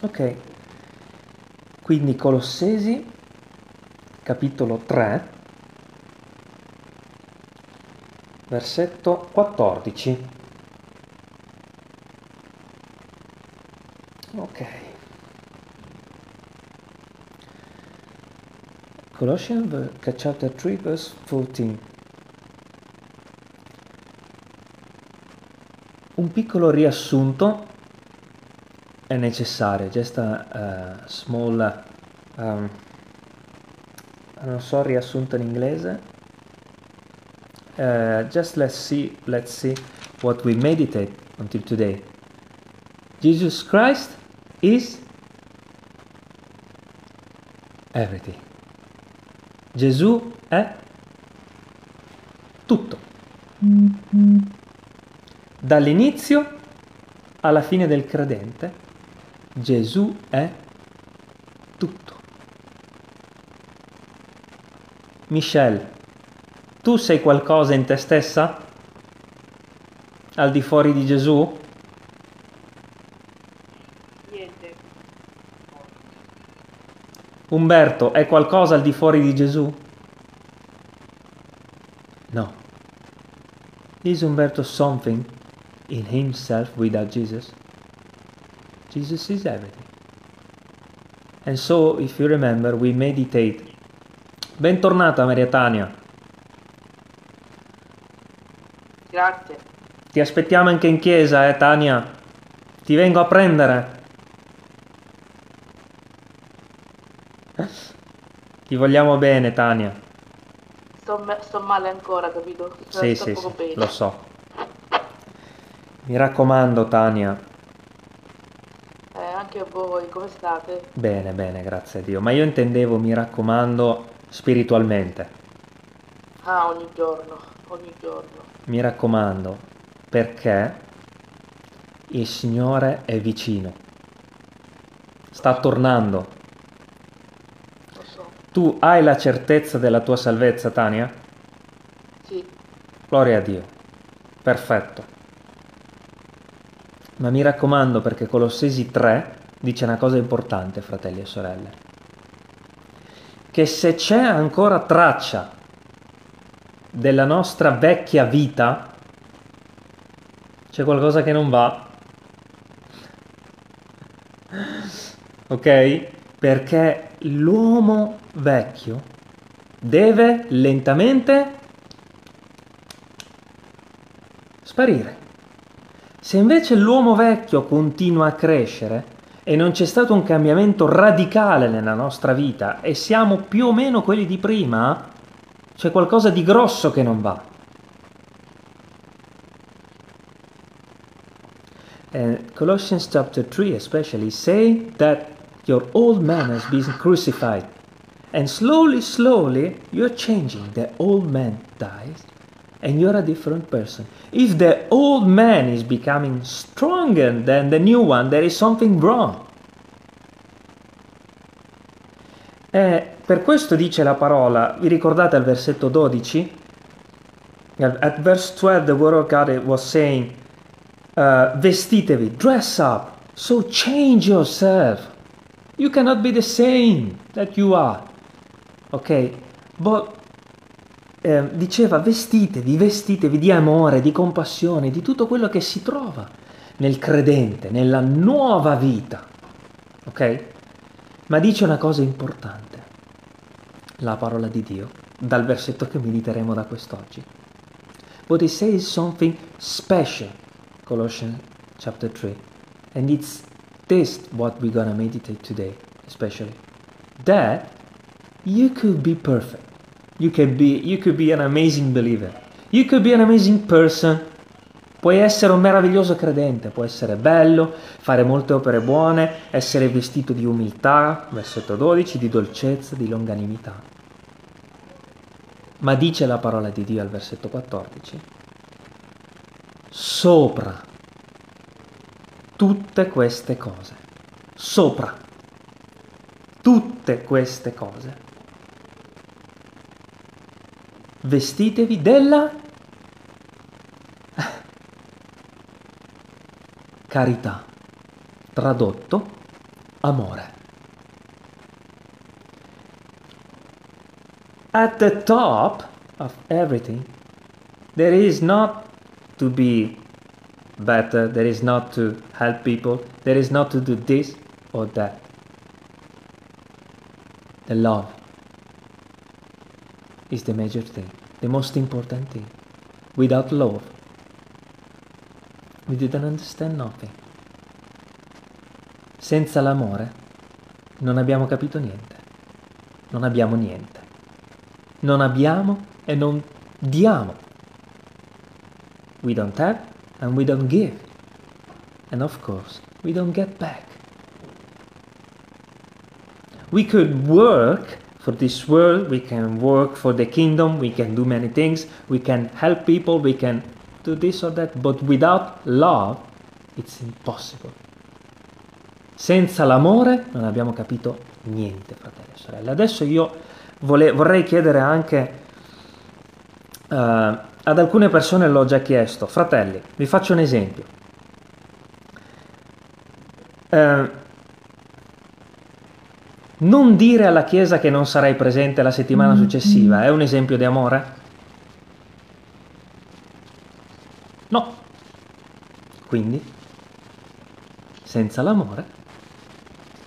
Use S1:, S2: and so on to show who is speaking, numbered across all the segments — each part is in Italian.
S1: Ok, quindi Colossesi, capitolo 3, versetto 14. Ok. Colossians chapter 3 verse 14. Un piccolo riassunto è necessario, just a, a small, um, non so riassunto in inglese, uh, just let's see, let's see what we meditate until today. Jesus Christ is everything. Gesù è tutto. Dall'inizio alla fine del credente, Gesù è tutto. Michelle, tu sei qualcosa in te stessa? Al di fuori di Gesù?
S2: Niente.
S1: Umberto è qualcosa al di fuori di Gesù? No. Is Umberto something in himself without Jesus? Jesus is everything. And so, if you remember, we meditate. Bentornata Maria Tania.
S2: Grazie.
S1: Ti aspettiamo anche in chiesa, eh Tania? Ti vengo a prendere. Ti vogliamo bene, Tania.
S2: Sto, me- sto male ancora, capito? Sto,
S1: Sì,
S2: sto
S1: sì, sì, lo so. Mi raccomando, Tania.
S2: Come state?
S1: Bene, bene, grazie a Dio. Ma io intendevo, mi raccomando, spiritualmente.
S2: Ah, ogni giorno, ogni giorno.
S1: Mi raccomando, perché il Signore è vicino. Sta tornando.
S2: Lo so.
S1: Tu hai la certezza della tua salvezza, Tania?
S2: Sì,
S1: Gloria a Dio. Perfetto. Ma mi raccomando perché Colossesi 3 dice una cosa importante, fratelli e sorelle. Che se c'è ancora traccia della nostra vecchia vita, c'è qualcosa che non va. Ok? Perché l'uomo vecchio deve lentamente sparire. Se invece l'uomo vecchio continua a crescere e non c'è stato un cambiamento radicale nella nostra vita e siamo più o meno quelli di prima, c'è qualcosa di grosso che non va. And Colossians chapter 3 especially say that your old man has been crucified. And slowly, slowly, you're changing. The old man dies and you're a different person. If the old man is becoming stronger than the new one, there is something wrong. E per questo dice la parola, vi ricordate al versetto 12? At verse 12 the word of God was saying, uh, vestitevi, dress up, so change yourself. You cannot be the same that you are. Ok? But eh, diceva vestitevi, vestitevi di amore, di compassione, di tutto quello che si trova nel credente, nella nuova vita. Ok? Ma dice una cosa importante, la parola di Dio, dal versetto che mediteremo da quest'oggi. But it says something special, Colossians chapter 3. And it's this what we're gonna meditate today, especially. That you could be perfect. You can be you could be an amazing believer. You could be an amazing person. Puoi essere un meraviglioso credente, puoi essere bello, fare molte opere buone, essere vestito di umiltà, versetto 12, di dolcezza, di longanimità. Ma dice la parola di Dio al versetto 14, sopra tutte queste cose, sopra tutte queste cose, vestitevi della carità. Tradotto, amore. At the top of everything, there is not to be better, there is not to help people, there is not to do this or that. The love is the major thing, the most important thing. Without love, we didn't understand nothing. Senza l'amore non abbiamo capito niente, non abbiamo niente, non abbiamo e non diamo. We don't have and we don't give. And of course, we don't get back. We could work for this world, we can work for the kingdom, we can do many things, we can help people, we can do this or that, but without love it's impossible. Senza l'amore non abbiamo capito niente, fratelli e sorelle. Adesso io vole- vorrei chiedere anche uh, ad alcune persone, l'ho già chiesto, fratelli, vi faccio un esempio. Uh, non dire alla Chiesa che non sarai presente la settimana successiva è un esempio di amore? No. Quindi, senza l'amore,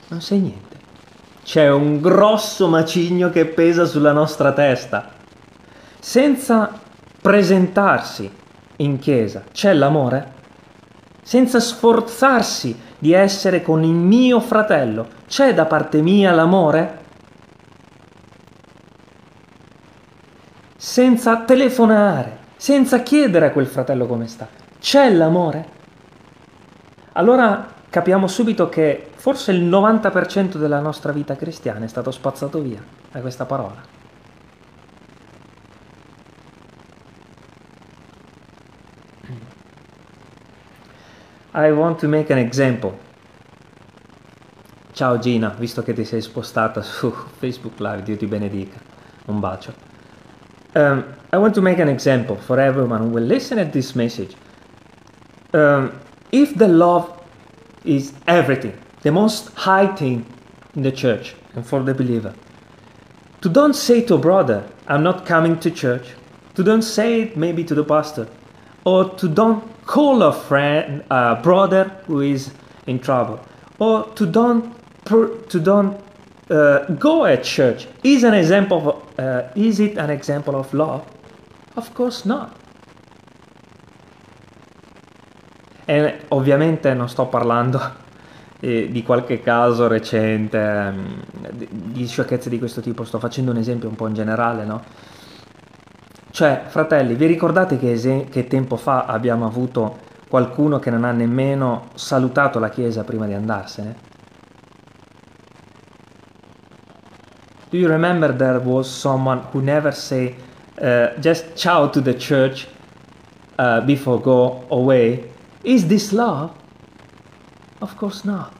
S1: non sei niente. C'è un grosso macigno che pesa sulla nostra testa. Senza presentarsi in chiesa, c'è l'amore? Senza sforzarsi di essere con il mio fratello, c'è da parte mia l'amore? Senza telefonare, senza chiedere a quel fratello come sta, c'è l'amore? Allora capiamo subito che forse il 90% della nostra vita cristiana è stato spazzato via da questa parola. I want to make an example. Ciao Gina, visto che ti sei spostata su Facebook Live, Dio ti benedica. Un bacio. Um, I want to make an example for everyone who will listen at this message. Um, if the love is everything, the most high thing in the church and for the believer. To don't say to a brother, I'm not coming to church. To don't say it maybe to the pastor. Or to don't call a friend, a brother who is in trouble. Or to don't, to don't uh, go at church. Is an example of, uh, is it an example of love? Of course not. E ovviamente non sto parlando eh, di qualche caso recente, um, di sciocchezze di questo tipo, sto facendo un esempio un po' in generale, no? Cioè, fratelli, vi ricordate che, es- che tempo fa abbiamo avuto qualcuno che non ha nemmeno salutato la Chiesa prima di andarsene? Do you remember there was someone who never say uh, just ciao to the church uh, before go away? Is this love? Of course not.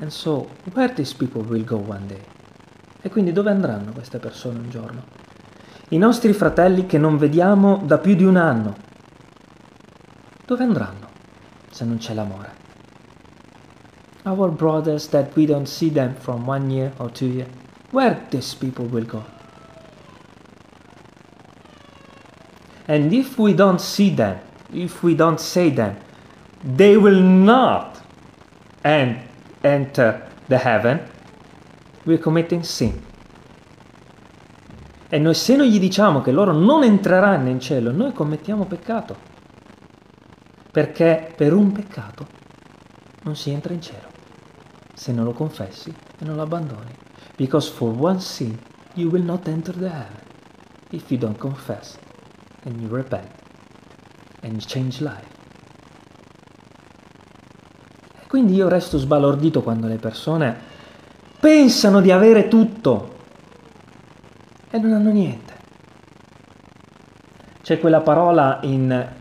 S1: And so, where these people will go one day? E quindi dove andranno queste persone un giorno? I nostri fratelli che non vediamo da più di un anno. Dove andranno se non c'è l'amore? Our brothers that we don't see them from one year or two years. Where these people will go? And if we don't see them, if we don't say them, they will not en- enter the heaven, we're committing sin. E noi se noi gli diciamo che loro non entreranno in cielo, noi commettiamo peccato. Perché per un peccato non si entra in cielo. Se non lo confessi e non lo abbandoni. Because for one sin you will not enter the heaven if you don't confess and you repent and you change life. E quindi io resto sbalordito quando le persone pensano di avere tutto e non hanno niente. C'è quella parola in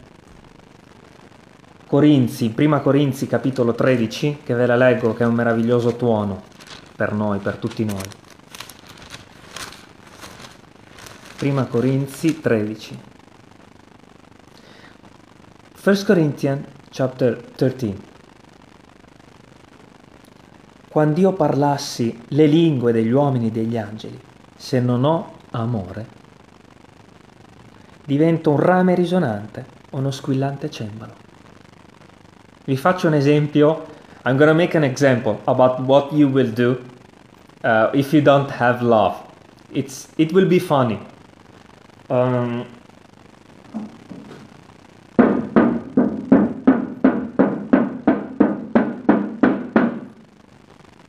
S1: Corinzi, prima Corinzi capitolo 13, che ve la leggo, che è un meraviglioso tuono per noi, per tutti noi. Prima Corinzi 13. 1 Corinthians chapter 13. quando io parlassi le lingue degli uomini e degli angeli, se non ho amore, divento un rame risonante uno squillante cembalo. Vi faccio un esempio. I'm to make an example about what you will do uh, if you don't have love. It's, it will be funny. Um,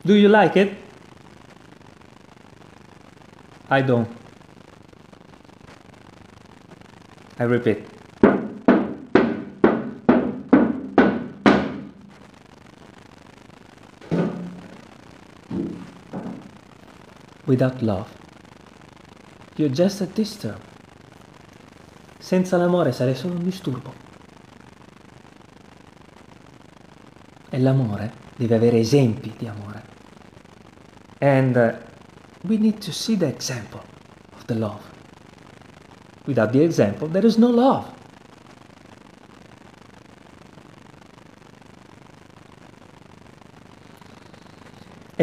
S1: do you like it? I don't. I repeat. Without love, you're just a disturb. Senza l'amore sarei solo un disturbo. E l'amore deve avere esempi di amore. And uh, we need to see the example of the love. Without the example, there is no love.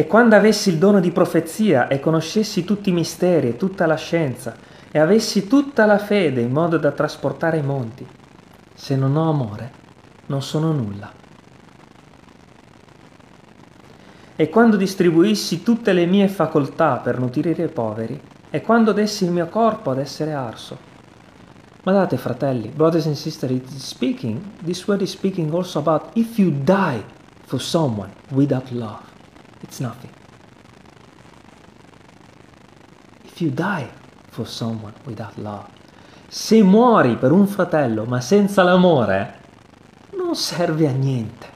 S1: E quando avessi il dono di profezia e conoscessi tutti i misteri e tutta la scienza e avessi tutta la fede in modo da trasportare i monti, se non ho amore, non sono nulla. E quando distribuissi tutte le mie facoltà per nutrire i poveri, e quando dessi il mio corpo ad essere arso. Guardate fratelli, brothers and sisters, it's speaking, this word is speaking also about if you die for someone without love, it's nothing. If you die for someone without love, se muori per un fratello ma senza l'amore, non serve a niente.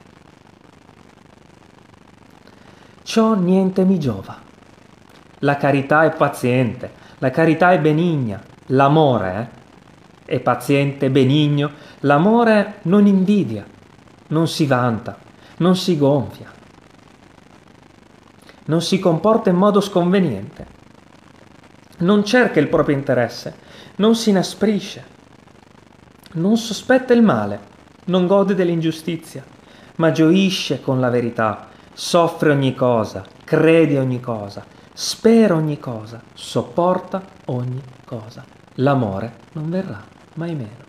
S1: Ciò niente mi giova. La carità è paziente, la carità è benigna, l'amore è paziente, benigno, l'amore non invidia, non si vanta, non si gonfia, non si comporta in modo sconveniente, non cerca il proprio interesse, non si inasprisce, non sospetta il male, non gode dell'ingiustizia, ma gioisce con la verità, soffre ogni cosa, crede ogni cosa, spera ogni cosa, sopporta ogni cosa. L'amore non verrà mai meno.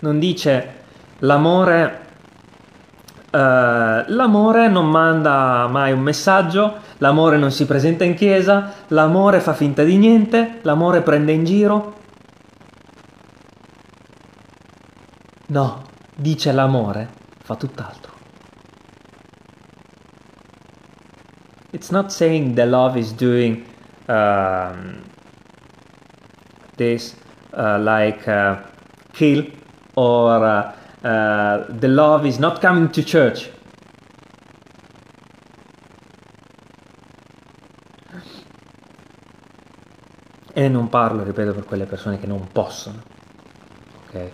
S1: Non dice l'amore, l'amore non manda mai un messaggio, l'amore non si presenta in chiesa, l'amore fa finta di niente, l'amore prende in giro. No, dice l'amore fa tutt'altro. it's not saying the love is doing um, this uh, like uh, kill or uh, uh, the love is not coming to church. E non parlo, ripeto, per quelle persone che non possono. Ok?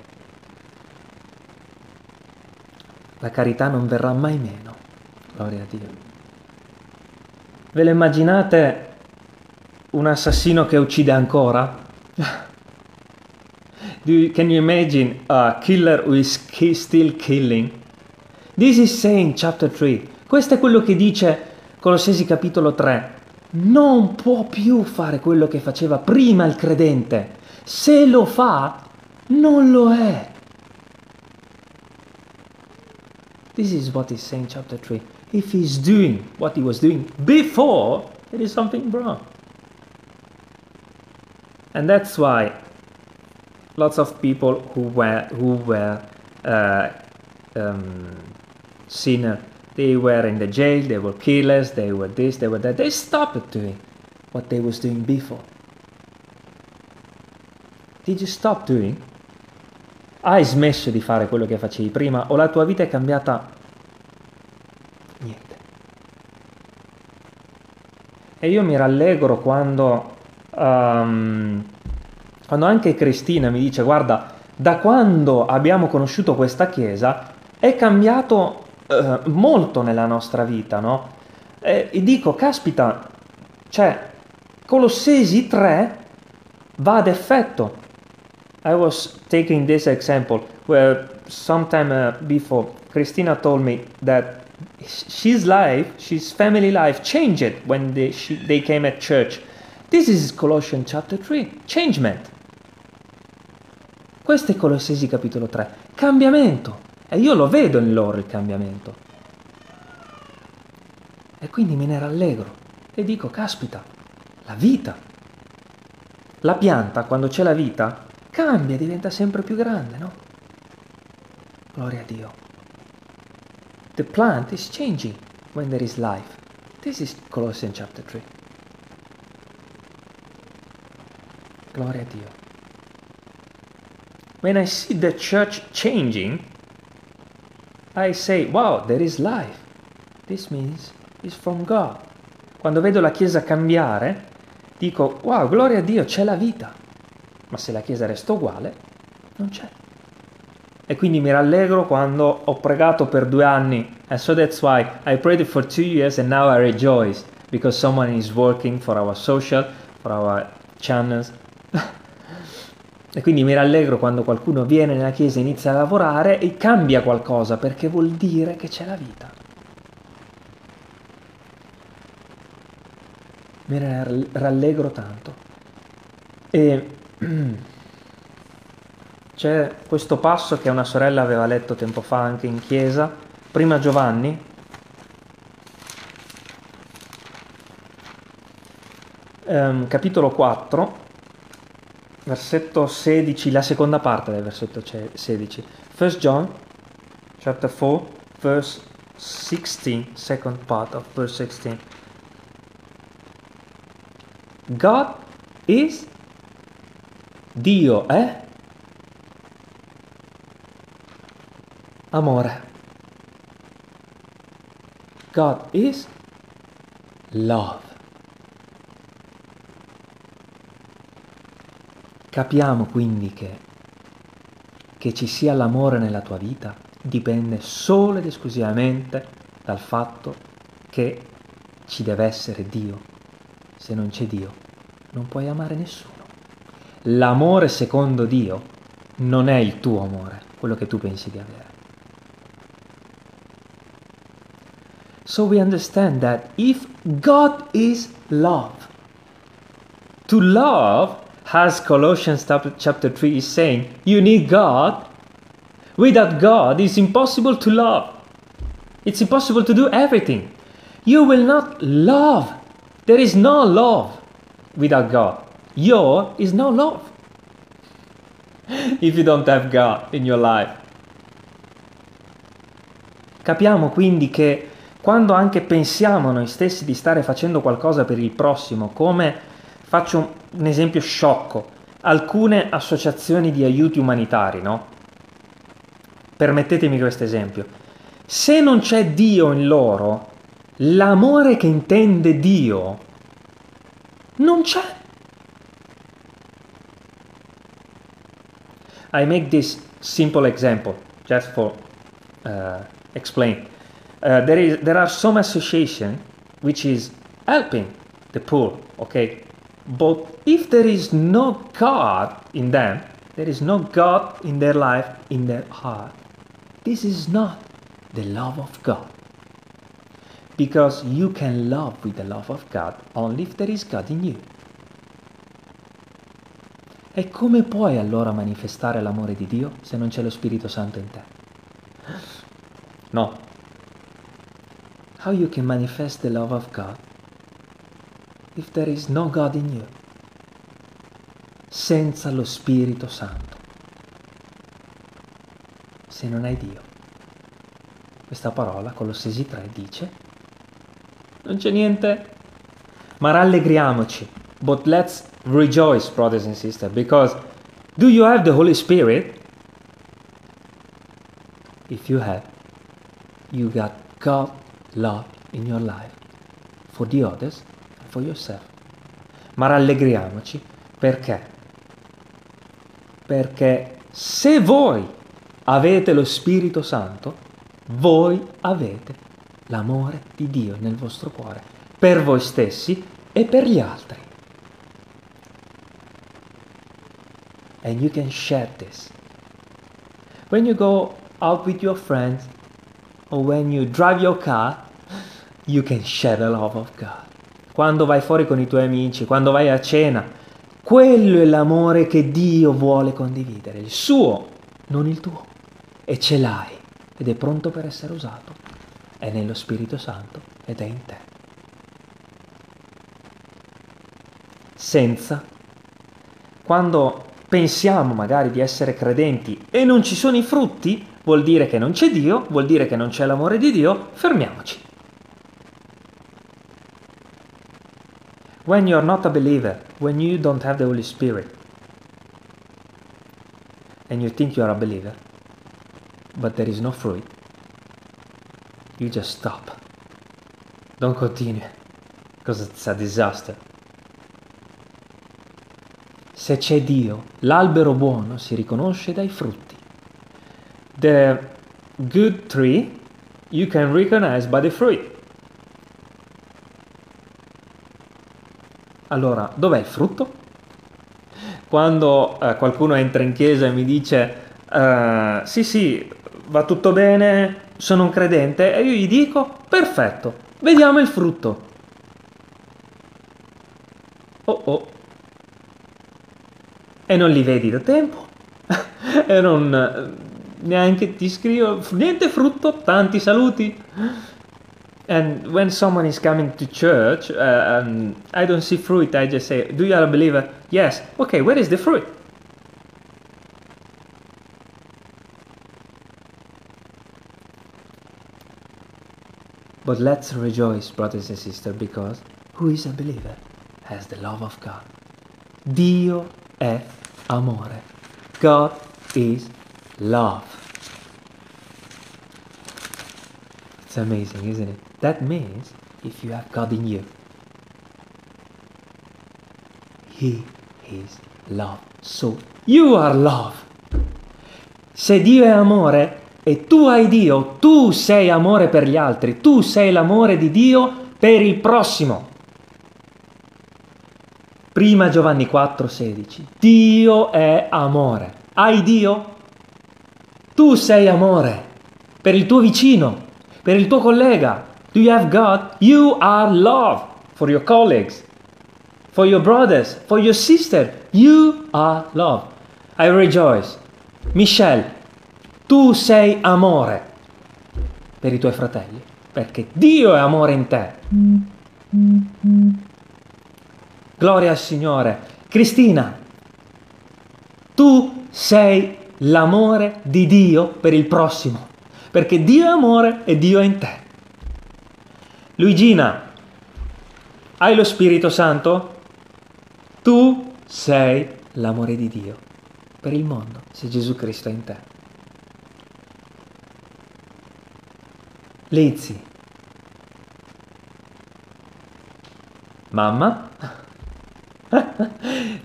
S1: La carità non verrà mai meno. Gloria a Dio. Ve lo immaginate un assassino che uccide ancora? you, can you imagine a killer who is still killing? This is saying chapter 3. Questo è quello che dice Colossesi capitolo 3. Non può più fare quello che faceva prima il credente. Se lo fa, non lo è. This is what is saying chapter 3 if he's doing what he was doing before, there is something wrong. And that's why lots of people who were who were uh, um, sinner, they were in the jail, they were killers, they were this, they were that. They stopped doing what they was doing before. Did you stop doing? Hai smesso di fare quello che facevi prima o la tua vita è cambiata E io mi rallegro quando, um, quando anche Cristina mi dice guarda, da quando abbiamo conosciuto questa chiesa è cambiato uh, molto nella nostra vita, no? E, e dico, caspita, cioè, Colossesi 3 va ad effetto. I was taking this example where sometime uh, before Christina told me that his life, his family life changed when they, she, they came at church. This is Colossians chapter 3, changement. Questo è Colossesi capitolo 3, cambiamento. E io lo vedo in loro il cambiamento. E quindi me ne rallegro e dico, caspita, la vita. La pianta, quando c'è la vita, cambia, diventa sempre più grande, no? Gloria a Dio. The plant is changing when there is life. This is Colossians chapter 3. Gloria a Dio. When I see the church changing, I say, wow, there is life. This means it's from God. Quando vedo la Chiesa cambiare, dico, wow, gloria a Dio, c'è la vita. Ma se la Chiesa resta uguale, non c'è. E quindi mi rallegro quando ho pregato per due anni. And so that's why I prayed for two years and now I rejoice because someone is working for our social, for our channels. E quindi mi rallegro quando qualcuno viene nella chiesa e inizia a lavorare e cambia qualcosa perché vuol dire che c'è la vita. Ne rallegro tanto. E C'è questo passo che una sorella aveva letto tempo fa anche in chiesa, prima Giovanni, ehm, capitolo 4, versetto 16, la seconda parte del versetto 16. 1 John, chapter 4, verse 16, second part of verse 16. God is Dio è amore. God is love. Capiamo quindi che, che ci sia l'amore nella tua vita dipende solo ed esclusivamente dal fatto che ci deve essere Dio. Se non c'è Dio, non puoi amare nessuno. L'amore secondo Dio non è il tuo amore, quello che tu pensi di avere. So we understand that if God is love, to love, as Colossians chapter 3 is saying, you need God. Without God, it's impossible to love. It's impossible to do everything. You will not love. There is no love without God. Your is no love. if you don't have God in your life. Capiamo quindi che quando anche pensiamo noi stessi di stare facendo qualcosa per il prossimo, come faccio un esempio sciocco, alcune associazioni di aiuti umanitari, no? Permettetemi questo esempio. Se non c'è Dio in loro, l'amore che intende Dio non c'è. I make this simple example just for uh, explain. Uh, there is there are some association which is helping the poor okay but if there is no god in them there is no god in their life in their heart this is not the love of god. Because you can love with the love of god only if there is god in you. E come puoi allora manifestare l'amore di Dio se non c'è lo Spirito Santo in te? No, how you can manifest the love of God if there is no God in you, senza lo Spirito Santo, se non hai Dio. Questa parola, Colossesi 3, dice, non c'è niente, ma rallegriamoci, but let's rejoice, brothers and sisters, because do you have the Holy Spirit? If you have, you got God love in your life for the others for yourself. Ma rallegriamoci perché? Perché se voi avete lo Spirito Santo, voi avete l'amore di Dio nel vostro cuore, per voi stessi e per gli altri. And you can share this. When you go out with your friends, or when you drive your car, you can share the love of God. Quando vai fuori con i tuoi amici, quando vai a cena, quello è l'amore che Dio vuole condividere, il suo, non il tuo. E ce l'hai ed è pronto per essere usato. È nello Spirito Santo ed è in te. Senza, quando pensiamo magari di essere credenti e non ci sono i frutti, vuol dire che non c'è Dio, vuol dire che non c'è l'amore di Dio, fermiamoci. When you're not a believer, when you don't have the Holy Spirit, and you think you're a believer, but there is no fruit, you just stop. Don't continue, because it's a disaster. Se c'è Dio, l'albero buono si riconosce dai frutti. The good tree you can recognize by the fruit. Allora, dov'è il frutto? Quando eh, qualcuno entra in chiesa e mi dice eh, sì sì, va tutto bene, sono un credente, e io gli dico perfetto, vediamo il frutto. Oh oh. E non li vedi da tempo. e non neanche ti scrivo niente frutto, tanti saluti. And when someone is coming to church, uh, um, I don't see fruit. I just say, "Do you are a believer?" Yes. Okay. Where is the fruit? But let's rejoice, brothers and sisters, because who is a believer has the love of God. Dio è amore. God is love. It's amazing, isn't it? That means if you have God in you, He is love. So you are love. Se Dio è amore e tu hai Dio, tu sei amore per gli altri, tu sei l'amore di Dio per il prossimo. Prima Giovanni 4:16. Dio è amore. Hai Dio? Tu sei amore per il tuo vicino, per il tuo collega. Do you have God? You are love for your colleagues, for your brothers, for your sister. You are love. I rejoice. Michelle, tu sei amore per i tuoi fratelli, perché Dio è amore in te. Gloria al Signore. Cristina, tu sei l'amore di Dio per il prossimo, perché Dio è amore e Dio è in te. Luigina, hai lo Spirito Santo? Tu sei l'amore di Dio per il mondo, se Gesù Cristo è in te. Lizzy, mamma,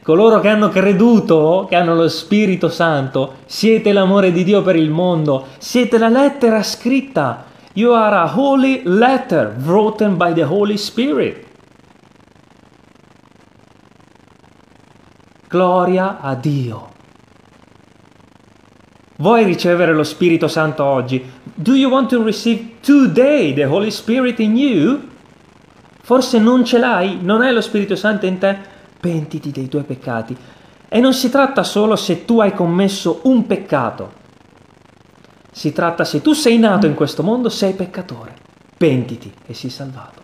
S1: coloro che hanno creduto, che hanno lo Spirito Santo, siete l'amore di Dio per il mondo, siete la lettera scritta. You are a holy letter written by the Holy Spirit. Gloria a Dio. Vuoi ricevere lo Spirito Santo oggi? Do you want to receive today the Holy Spirit in you? Forse non ce l'hai, non hai lo Spirito Santo in te? Pentiti dei tuoi peccati. E non si tratta solo se tu hai commesso un peccato. Si tratta se tu sei nato in questo mondo, sei peccatore. Pentiti e sii salvato.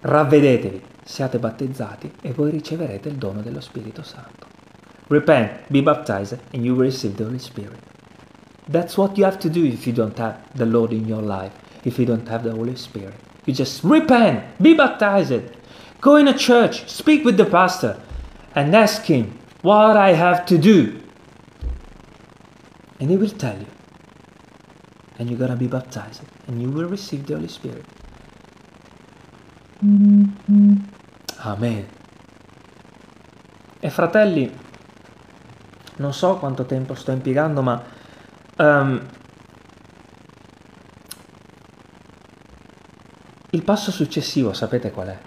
S1: Ravvedetevi, siate battezzati e voi riceverete il dono dello Spirito Santo. Repent, be baptized, and you will receive the Holy Spirit. That's what you have to do if you don't have the Lord in your life, if you don't have the Holy Spirit. You just repent, be baptized, go in a church, speak with the pastor, and ask him what I have to do. And he will tell you. And you're gonna be baptized, and you will receive the Holy Spirit. Amen. E fratelli, non so quanto tempo sto impiegando, ma um, il passo successivo sapete qual è?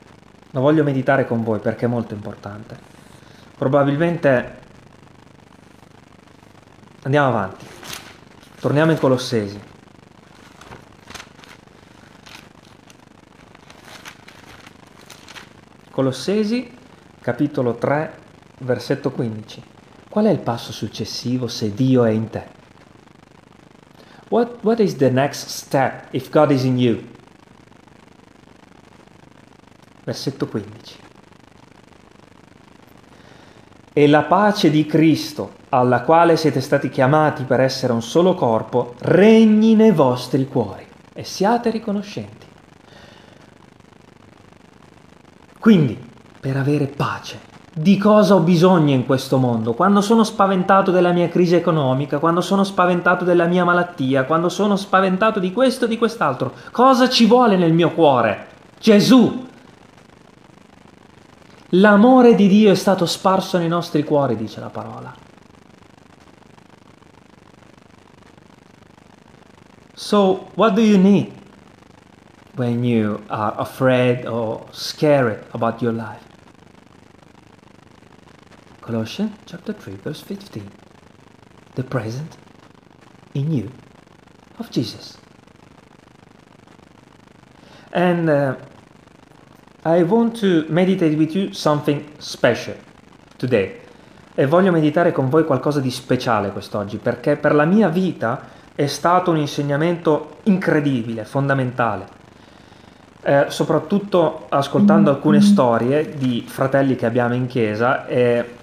S1: Lo voglio meditare con voi perché è molto importante. Probabilmente Andiamo avanti. Torniamo in Colossesi. Colossesi, capitolo 3, versetto 15. Qual è il passo successivo se Dio è in te? What, what is the next step if God is in you? Versetto 15. E la pace di Cristo, alla quale siete stati chiamati per essere un solo corpo, regni nei vostri cuori e siate riconoscenti. Quindi, per avere pace, di cosa ho bisogno in questo mondo, quando sono spaventato della mia crisi economica, quando sono spaventato della mia malattia, quando sono spaventato di questo o di quest'altro, cosa ci vuole nel mio cuore? Gesù. L'amore di Dio è stato sparso nei nostri cuori, dice la parola. So, what do you need when you are afraid or scared about your life? Colossians chapter 3 verse 15. The present in you of Jesus. And uh, I want to meditate with you something special today. E voglio meditare con voi qualcosa di speciale quest'oggi, perché per la mia vita è stato un insegnamento incredibile, fondamentale. Eh, soprattutto ascoltando alcune storie di fratelli che abbiamo in chiesa e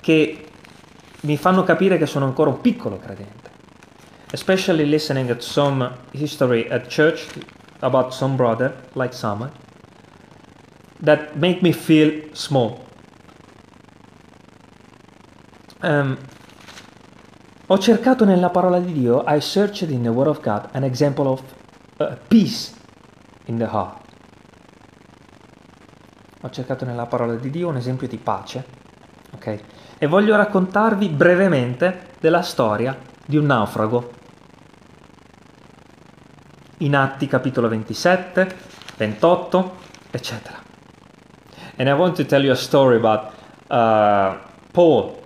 S1: che mi fanno capire che sono ancora un piccolo credente. Especially listening at some history at church about some brother like Samuel that make me feel small. Um, ho cercato nella parola di Dio, I searched in the Word of God an example of uh, peace in the heart. Ho cercato nella parola di Dio un esempio di pace, ok? e voglio raccontarvi brevemente della storia di un naufrago. In Atti capitolo 27, 28, eccetera. And I want to tell you a story about uh, Paul.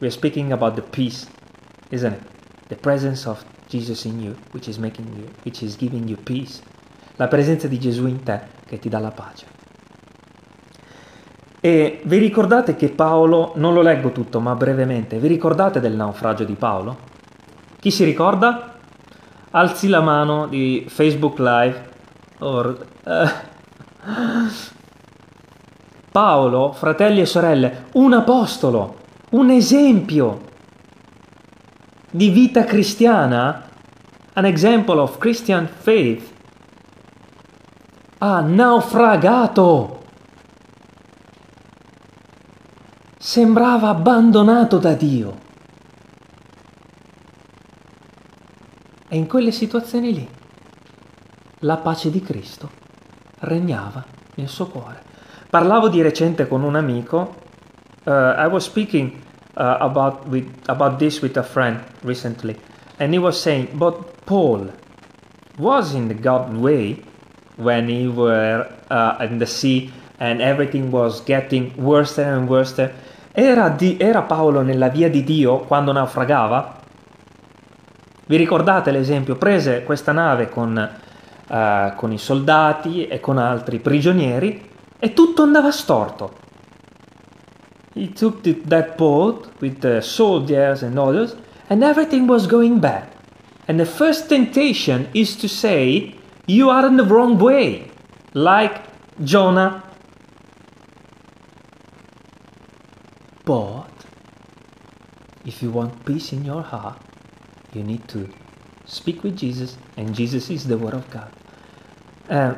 S1: We are speaking about the peace, isn't it? The presence of Jesus in you, which is making you, which is giving you peace. La presenza di Gesù in te che ti dà la pace. E vi ricordate che Paolo, non lo leggo tutto ma brevemente, vi ricordate del naufragio di Paolo? Chi si ricorda? Alzi la mano di Facebook Live. Or, eh. Paolo, fratelli e sorelle, un apostolo, un esempio di vita cristiana, an example of Christian faith, ha naufragato sembrava abbandonato da Dio. E in quelle situazioni lì la pace di Cristo regnava nel suo cuore. Parlavo di recente con un amico, uh, I was speaking uh, about, with, about this with a friend recently, and he was saying, but Paul was in the God way when he were uh, in the sea and everything was getting worse and worse era, di, era Paolo nella via di Dio quando naufragava? Vi ricordate l'esempio? Prese questa nave con, uh, con i soldati e con altri prigionieri e tutto andava storto. He took the, that boat with the soldiers and others and everything was going bad. And the first temptation is to say, you are in the wrong way, like Jonah But if you want peace in your heart, you need to speak with Jesus, and Jesus is the Word of God. Uh,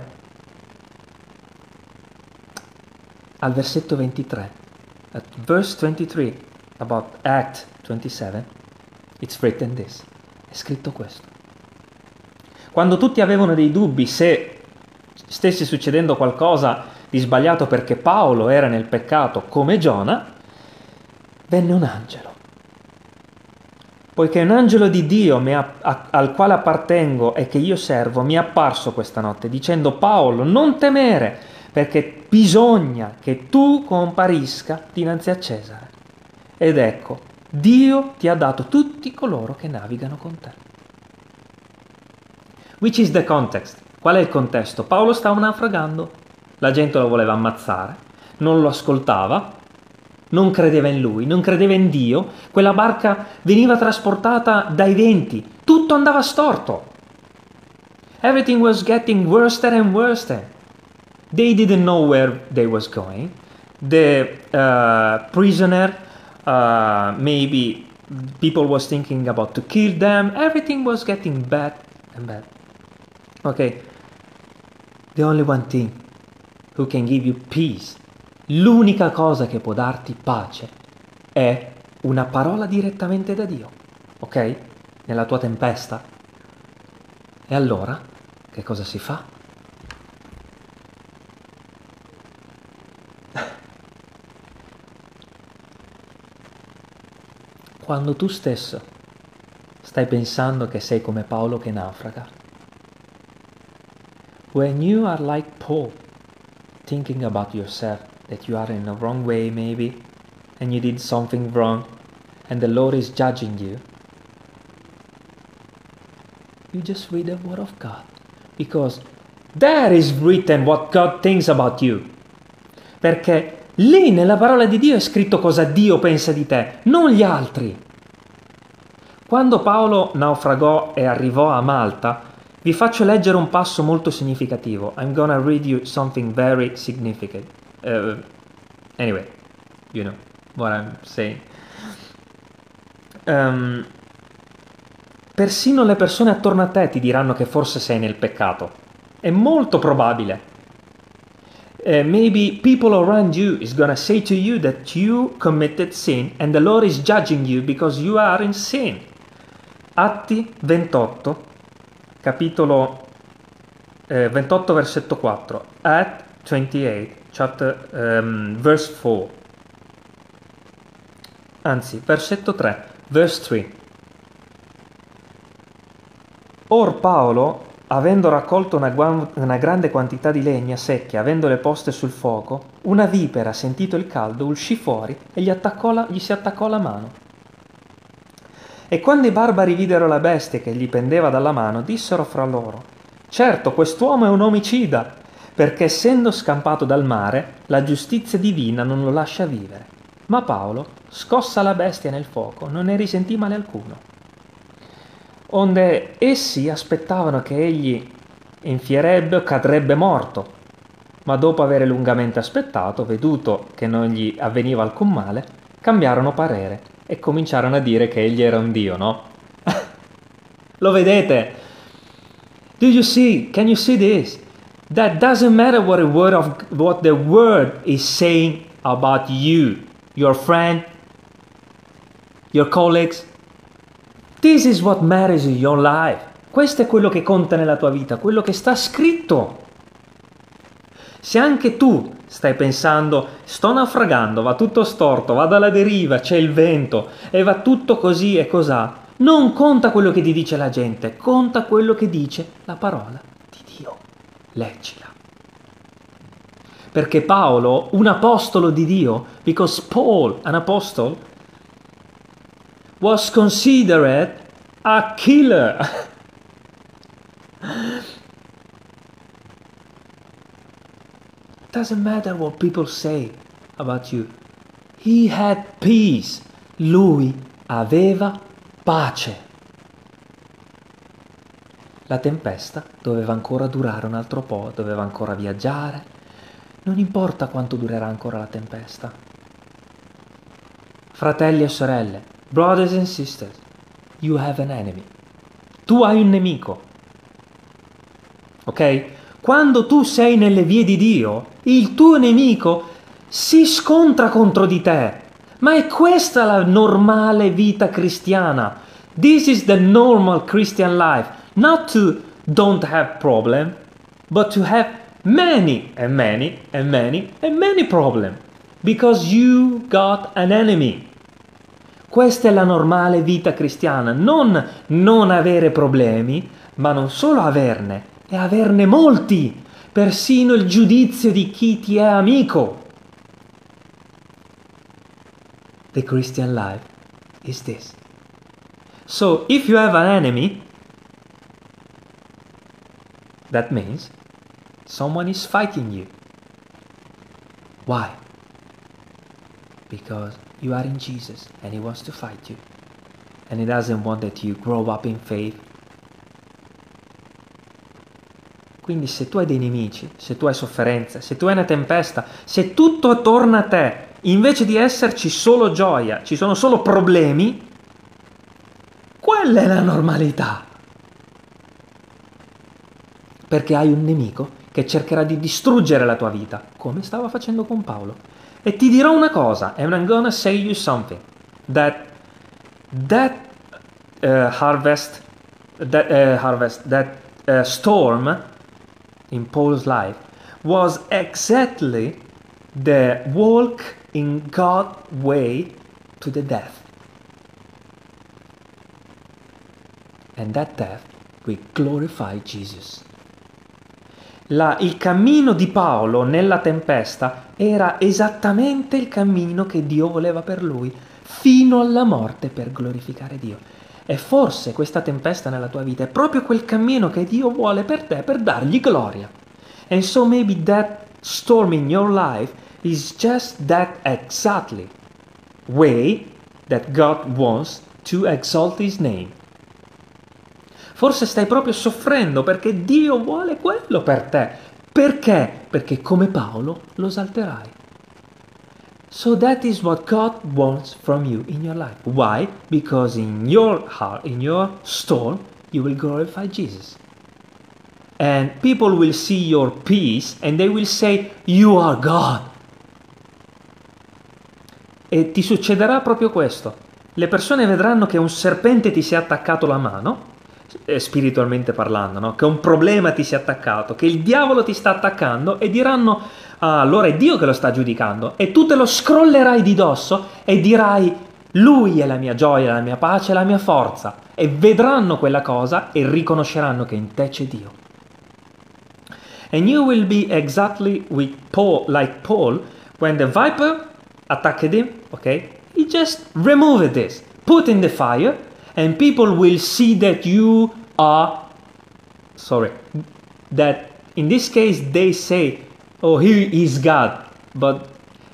S1: al versetto 23, at verse 23, about Act 27, it's written this, è scritto questo. Quando tutti avevano dei dubbi se stesse succedendo qualcosa di sbagliato perché Paolo era nel peccato come Giona, venne un angelo. Poiché un angelo di Dio ha, a, al quale appartengo e che io servo mi è apparso questa notte dicendo Paolo non temere perché bisogna che tu comparisca dinanzi a Cesare. Ed ecco, Dio ti ha dato tutti coloro che navigano con te. Which is the context? Qual è il contesto? Paolo stava naufragando, la gente lo voleva ammazzare, non lo ascoltava, non credeva in lui, non credeva in Dio, quella barca veniva trasportata dai venti, tutto andava storto. Everything was getting worse and worse. They didn't know where they was going. The uh, prisoner, uh, maybe people was thinking about to kill them. Everything was getting bad and bad. Okay. The only one thing who can give you peace, l'unica cosa che può darti pace è una parola direttamente da Dio. Ok? Nella tua tempesta. E allora, che cosa si fa? Quando tu stesso stai pensando che sei come Paolo che naufraga, when you are like Paul, thinking about yourself, that you are in the wrong way maybe, and you did something wrong, and the Lord is judging you, you just read the Word of God. Because there is written what God thinks about you. Perché lì nella parola di Dio è scritto cosa Dio pensa di te, non gli altri. Quando Paolo naufragò e arrivò a Malta, vi faccio leggere un passo molto significativo. I'm gonna read you something very significant. Uh, anyway, you know what I'm saying. Um, persino le persone attorno a te ti diranno che forse sei nel peccato. È molto probabile. Uh, maybe people around you is gonna say to you that you committed sin and the Lord is judging you because you are in sin. Atti 28, capitolo eh, 28, versetto 4. At 28, chapter, um, verse 4. Anzi, versetto 3, verse 3. Or Paolo, avendo raccolto una, una, grande quantità di legna secche, avendole poste sul fuoco, una vipera, sentito il caldo, uscì fuori e gli, la, gli si attaccò la mano. E quando i barbari videro la bestia che gli pendeva dalla mano, dissero fra loro, certo, quest'uomo è un omicida, perché essendo scampato dal mare, la giustizia divina non lo lascia vivere. Ma Paolo, scossa la bestia nel fuoco, non ne risentì male alcuno onde essi aspettavano che egli infierebbe o cadrebbe morto, ma dopo aver lungamente aspettato, veduto che non gli avveniva alcun male, cambiarono parere e cominciarono a dire che egli era un dio, no? Lo vedete? Do you see? Can you see this? That doesn't matter what, word of, what the word is saying about you, your friend, your colleagues, This is what matters in your life. Questo è quello che conta nella tua vita, quello che sta scritto. Se anche tu stai pensando, sto naufragando, va tutto storto, vado alla deriva, c'è il vento e va tutto così e cosà, non conta quello che ti dice la gente, conta quello che dice la parola. Leggila. Perché Paolo, un apostolo di Dio, because Paul, an apostle, was considered a killer. Doesn't matter what people say about you. He had peace. Lui aveva pace. La tempesta doveva ancora durare un altro po', doveva ancora viaggiare. Non importa quanto durerà ancora la tempesta. Fratelli e sorelle, Brothers and sisters, you have an enemy. Tu hai un nemico. Ok? Quando tu sei nelle vie di Dio, il tuo nemico si scontra contro di te. Ma è questa la normale vita cristiana. This is the normal Christian life. Not to don't have problem, but to have many and many and many and many problem. Because you got an enemy. Questa è la normale vita cristiana, non non avere problemi, ma non solo averne, e averne molti, persino il giudizio di chi ti è amico. the Christian life is this. So if you have an enemy, that means someone is fighting you. Why? Because you are in Jesus and He wants to fight you. And He doesn't want that you grow up in faith. Quindi se tu hai dei nemici, se tu hai sofferenze, se tu hai una tempesta, se tutto attorno a te, invece di esserci solo gioia, ci sono solo problemi, quella è la normalità. Perché hai un nemico che cercherà di distruggere la tua vita, come stava facendo con Paolo. E ti dirò una cosa, and I'm gonna say you something, that that uh, harvest, that uh, harvest, that uh, storm in Paul's life was exactly the walk in God's way to the death. And that death will glorify Jesus. La, il cammino di Paolo nella tempesta era esattamente il cammino che Dio voleva per lui, fino alla morte per glorificare Dio. E forse questa tempesta nella tua vita è proprio quel cammino che Dio vuole per te per dargli gloria. And so maybe that storm in your life is just that exactly way that God wants to exalt his name. Forse stai proprio soffrendo perché Dio vuole quello per te. Perché? Perché come Paolo lo esalterai. So that is what God wants from you in your life. Why? Because in your heart, in your storm, you will glorify Jesus. And people will see your peace and they will say, You are God. E ti succederà proprio questo. Le persone vedranno che un serpente ti si è attaccato alla mano spiritualmente parlando, no? che un problema ti sia attaccato, che il diavolo ti sta attaccando e diranno ah, allora è Dio che lo sta giudicando e tu te lo scrollerai di dosso e dirai lui è la mia gioia, la mia pace, la mia forza e vedranno quella cosa e riconosceranno che in te c'è Dio. And you will be exactly Paul, like Paul, when the viper attacked him, okay, he just removed this, put in the fire and people will see that you are sorry that in this case they say oh he is god. But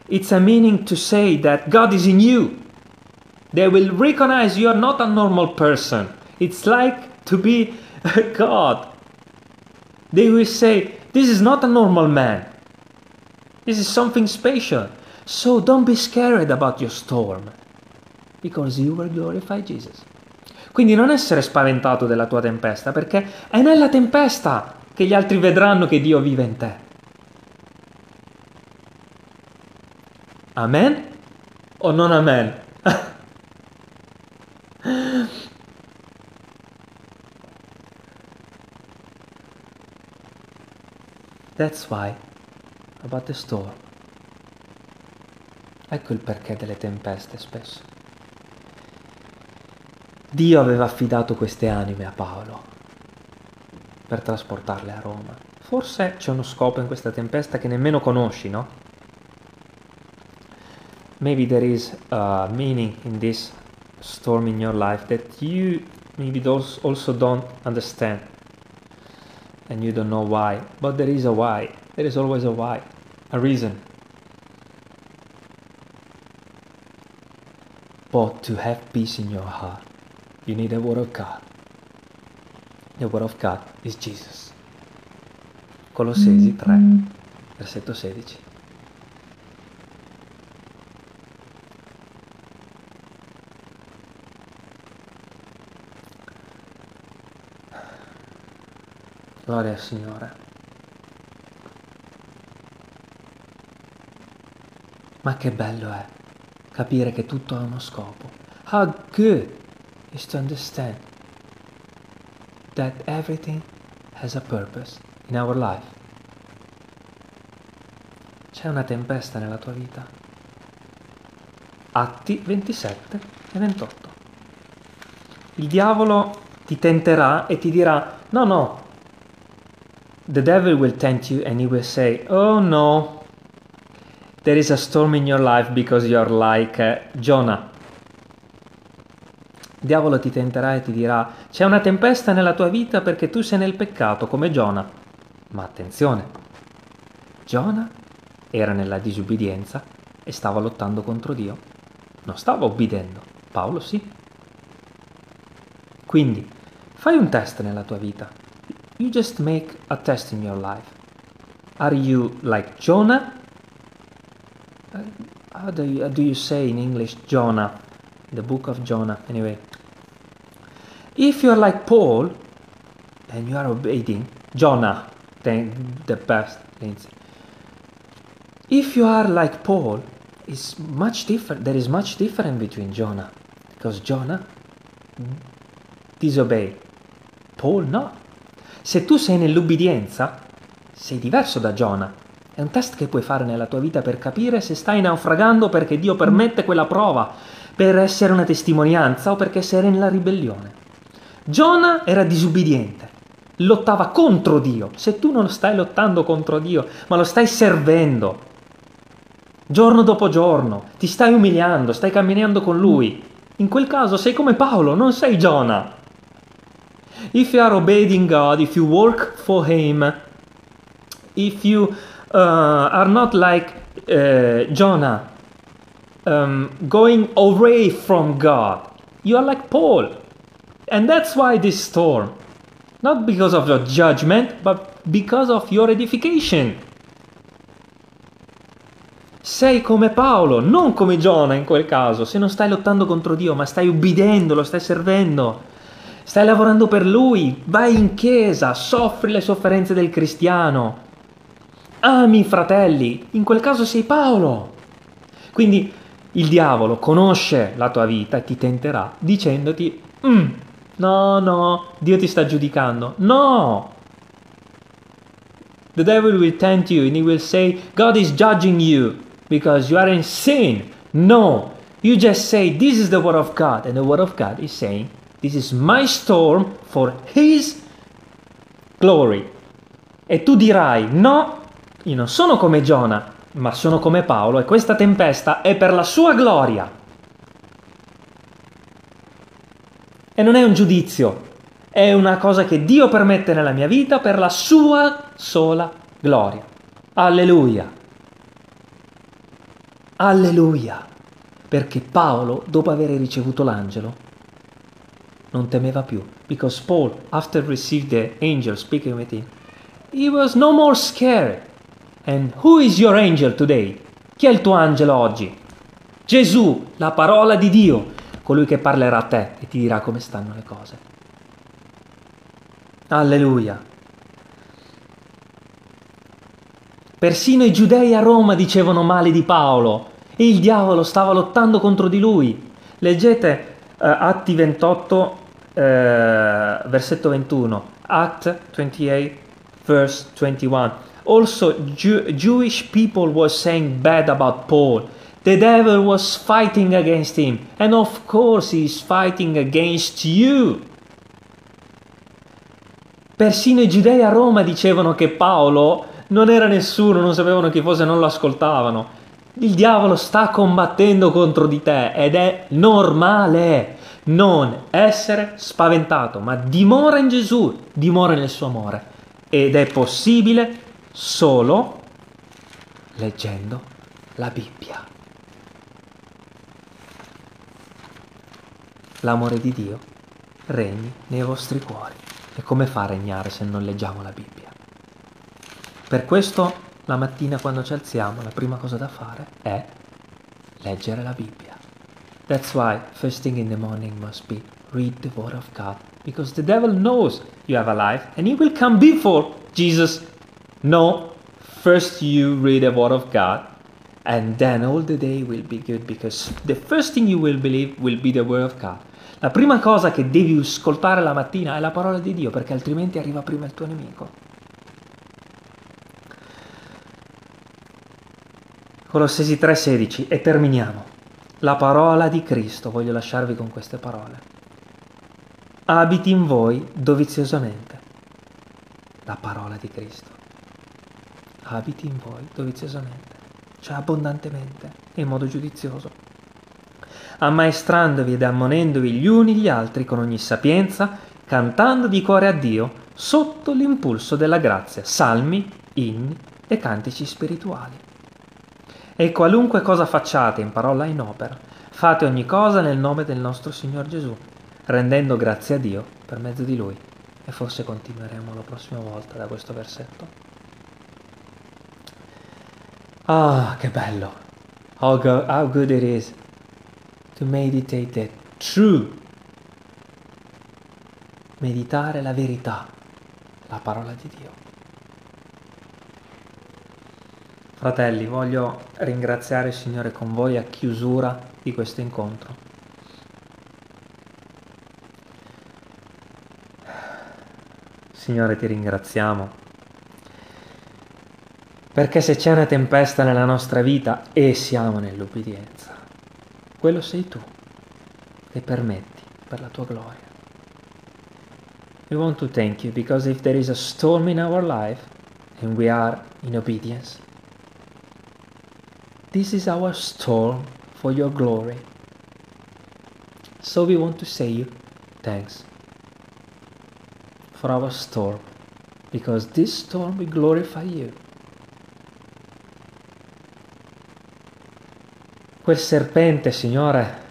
S1: it's a meaning to say that god is in you. They will recognize you are not a normal person. It's like to be a god. They will say this is not a normal man. This is something special. So don't be scared about your storm because you will glorify jesus Quindi non essere spaventato della tua tempesta, perché è nella tempesta che gli altri vedranno che Dio vive in te. Amen? O non amen? That's why about the storm. Ecco il perché delle tempeste spesso. Dio aveva affidato queste anime a Paolo per trasportarle a Roma. Forse c'è uno scopo in questa tempesta che nemmeno conosci, no? Maybe there is a meaning in this storm in your life that you maybe also don't understand and you don't know why, but there is a why. There is always a why, a reason. But to have peace in your heart You need the Word of God. The Word of God is Jesus. Colossesi 3, versetto 16. Gloria al Signore. Ma che bello è capire che tutto ha uno scopo. How good is to understand that everything has a purpose in our life. C'è una tempesta nella tua vita. Atti 27 e 28. Il diavolo ti tenterà e ti dirà, no, no, the devil will tempt you and he will say, oh no, There is a storm in your life because you are like uh, Jonah. Diavolo ti tenterà e ti dirà, c'è una tempesta nella tua vita perché tu sei nel peccato come Giona. Ma attenzione, Giona era nella disubbidienza e stava lottando contro Dio. Non stava obbedendo, Paolo sì. Quindi, fai un test nella tua vita. You just make a test in your life. Are you like Jonah? Uh, how do you, do you say in English Jonah? The book of Jonah, anyway. If you are like Paul, and you are obeying Jonah, then the best, Lindsay. If you are like Paul, it's much different. There is much different between Jonah, because Jonah disobey, Paul no. Se tu sei nell'ubbidienza, sei diverso da Jonah. È un test che puoi fare nella tua vita per capire se stai naufragando perché Dio permette quella prova, per essere una testimonianza o perché sei nella ribellione. Giona era disubbidiente, lottava contro Dio. Se tu non stai lottando contro Dio, ma lo stai servendo, giorno dopo giorno, ti stai umiliando, stai camminando con Lui, in quel caso sei come Paolo, non sei Giona. If you are obeying God, if you work for Him, if you uh, are not like uh, Jonah, um, going away from God, you are like Paul. And that's why this storm. Not because of your judgment, but because of your edification. Sei come Paolo, non come Giona in quel caso, se non stai lottando contro Dio, ma stai ubbidendo, lo stai servendo, stai lavorando per Lui, vai in chiesa, soffri le sofferenze del cristiano, ami i fratelli, in quel caso sei Paolo. Quindi il diavolo conosce la tua vita e ti tenterà dicendoti, mm, no, no, Dio ti sta giudicando. No! The devil will tempt you and he will say, God is judging you because you are in sin. No, you just say, This is the word of God, and the word of God is saying, This is my storm for His glory. E tu dirai, No, io non sono come Giona, ma sono come Paolo, e questa tempesta è per la sua gloria. E non è un giudizio, è una cosa che Dio permette nella mia vita per la sua sola gloria. Alleluia. Alleluia! Perché Paolo, dopo aver ricevuto l'angelo, non temeva più. Because Paul, after receiving the angel speaking with him, he was no more scared. And who is your angel today? Chi è il tuo angelo oggi? Gesù, la parola di Dio, colui che parlerà a te e ti dirà come stanno le cose. Alleluia. Persino i giudei a Roma dicevano male di Paolo e il diavolo stava lottando contro di lui. Leggete uh, Atti 28, uh, versetto 21. Act 28, verse 21. Also, Jew- Jewish people were saying bad about Paul. The devil was fighting against him. And of course, he is fighting against you. Persino i giudei a Roma dicevano che Paolo non era nessuno, non sapevano chi fosse, non lo ascoltavano. Il diavolo sta combattendo contro di te ed è normale non essere spaventato, ma dimora in Gesù, dimora nel suo amore. Ed è possibile solo leggendo la Bibbia. L'amore di Dio regni nei vostri cuori. E come fa a regnare se non leggiamo la Bibbia? Per questo la mattina quando ci alziamo la prima cosa da fare è leggere la Bibbia. That's why first thing in the morning must be read the word of God because the devil knows you have a life and he will come before Jesus. No, first you read the word of God and then all the day will be good because the first thing you will believe will be the word of God. La prima cosa che devi ascoltare la mattina è la parola di Dio perché altrimenti arriva prima il tuo nemico. Colossesi 3:16 e terminiamo. La parola di Cristo, voglio lasciarvi con queste parole. Abiti in voi doviziosamente. La parola di Cristo. Abiti in voi doviziosamente. cioè abbondantemente in modo giudizioso, ammaestrandovi ed ammonendovi gli uni gli altri con ogni sapienza, cantando di cuore a Dio sotto l'impulso della grazia, salmi, inni e cantici spirituali. E qualunque cosa facciate in parola e in opera, fate ogni cosa nel nome del nostro Signor Gesù, rendendo grazie a Dio per mezzo di Lui. E forse continueremo la prossima volta da questo versetto. Ah, che bello! How, go, how good it is to meditate the true. Meditare la verità, la parola di Dio. Fratelli, voglio ringraziare il Signore con voi a chiusura di questo incontro. Signore, ti ringraziamo perché se c'è una tempesta nella nostra vita e siamo nell'obbedienza, quello sei tu permetti per la tua gloria. We want to thank you because if there is a storm in our life and we are in obedience, This is our storm for your glory. So we want to say you thanks for our storm, because this storm will glorify you. Quel serpente, Signore,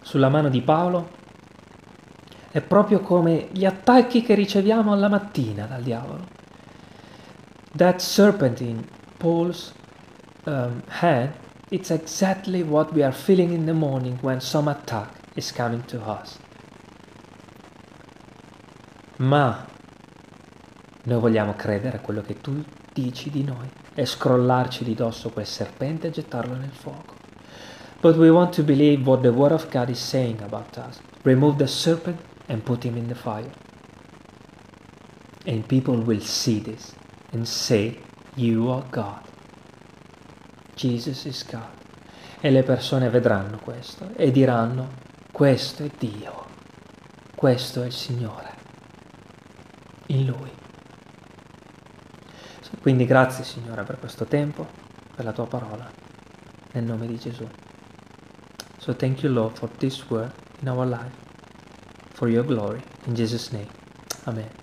S1: sulla mano di Paolo è proprio come gli attacchi che riceviamo alla mattina dal diavolo. That serpent in Paul's um, hand, it's exactly what we are feeling in the morning when some attack is coming to us. Ma noi vogliamo credere a quello che tu dici di noi e scrollarci di dosso quel serpente e gettarlo nel fuoco. But we want to believe what the Word of God is saying about us. Remove the serpent and put him in the fire. And people will see this and say, You are God. Jesus is God. E le persone vedranno questo e diranno, questo è Dio, questo è il Signore, in Lui. Quindi grazie Signore per questo tempo, per la tua parola, nel nome di Gesù. So thank you Lord for this word in our life, for your glory, in Jesus' name. Amen.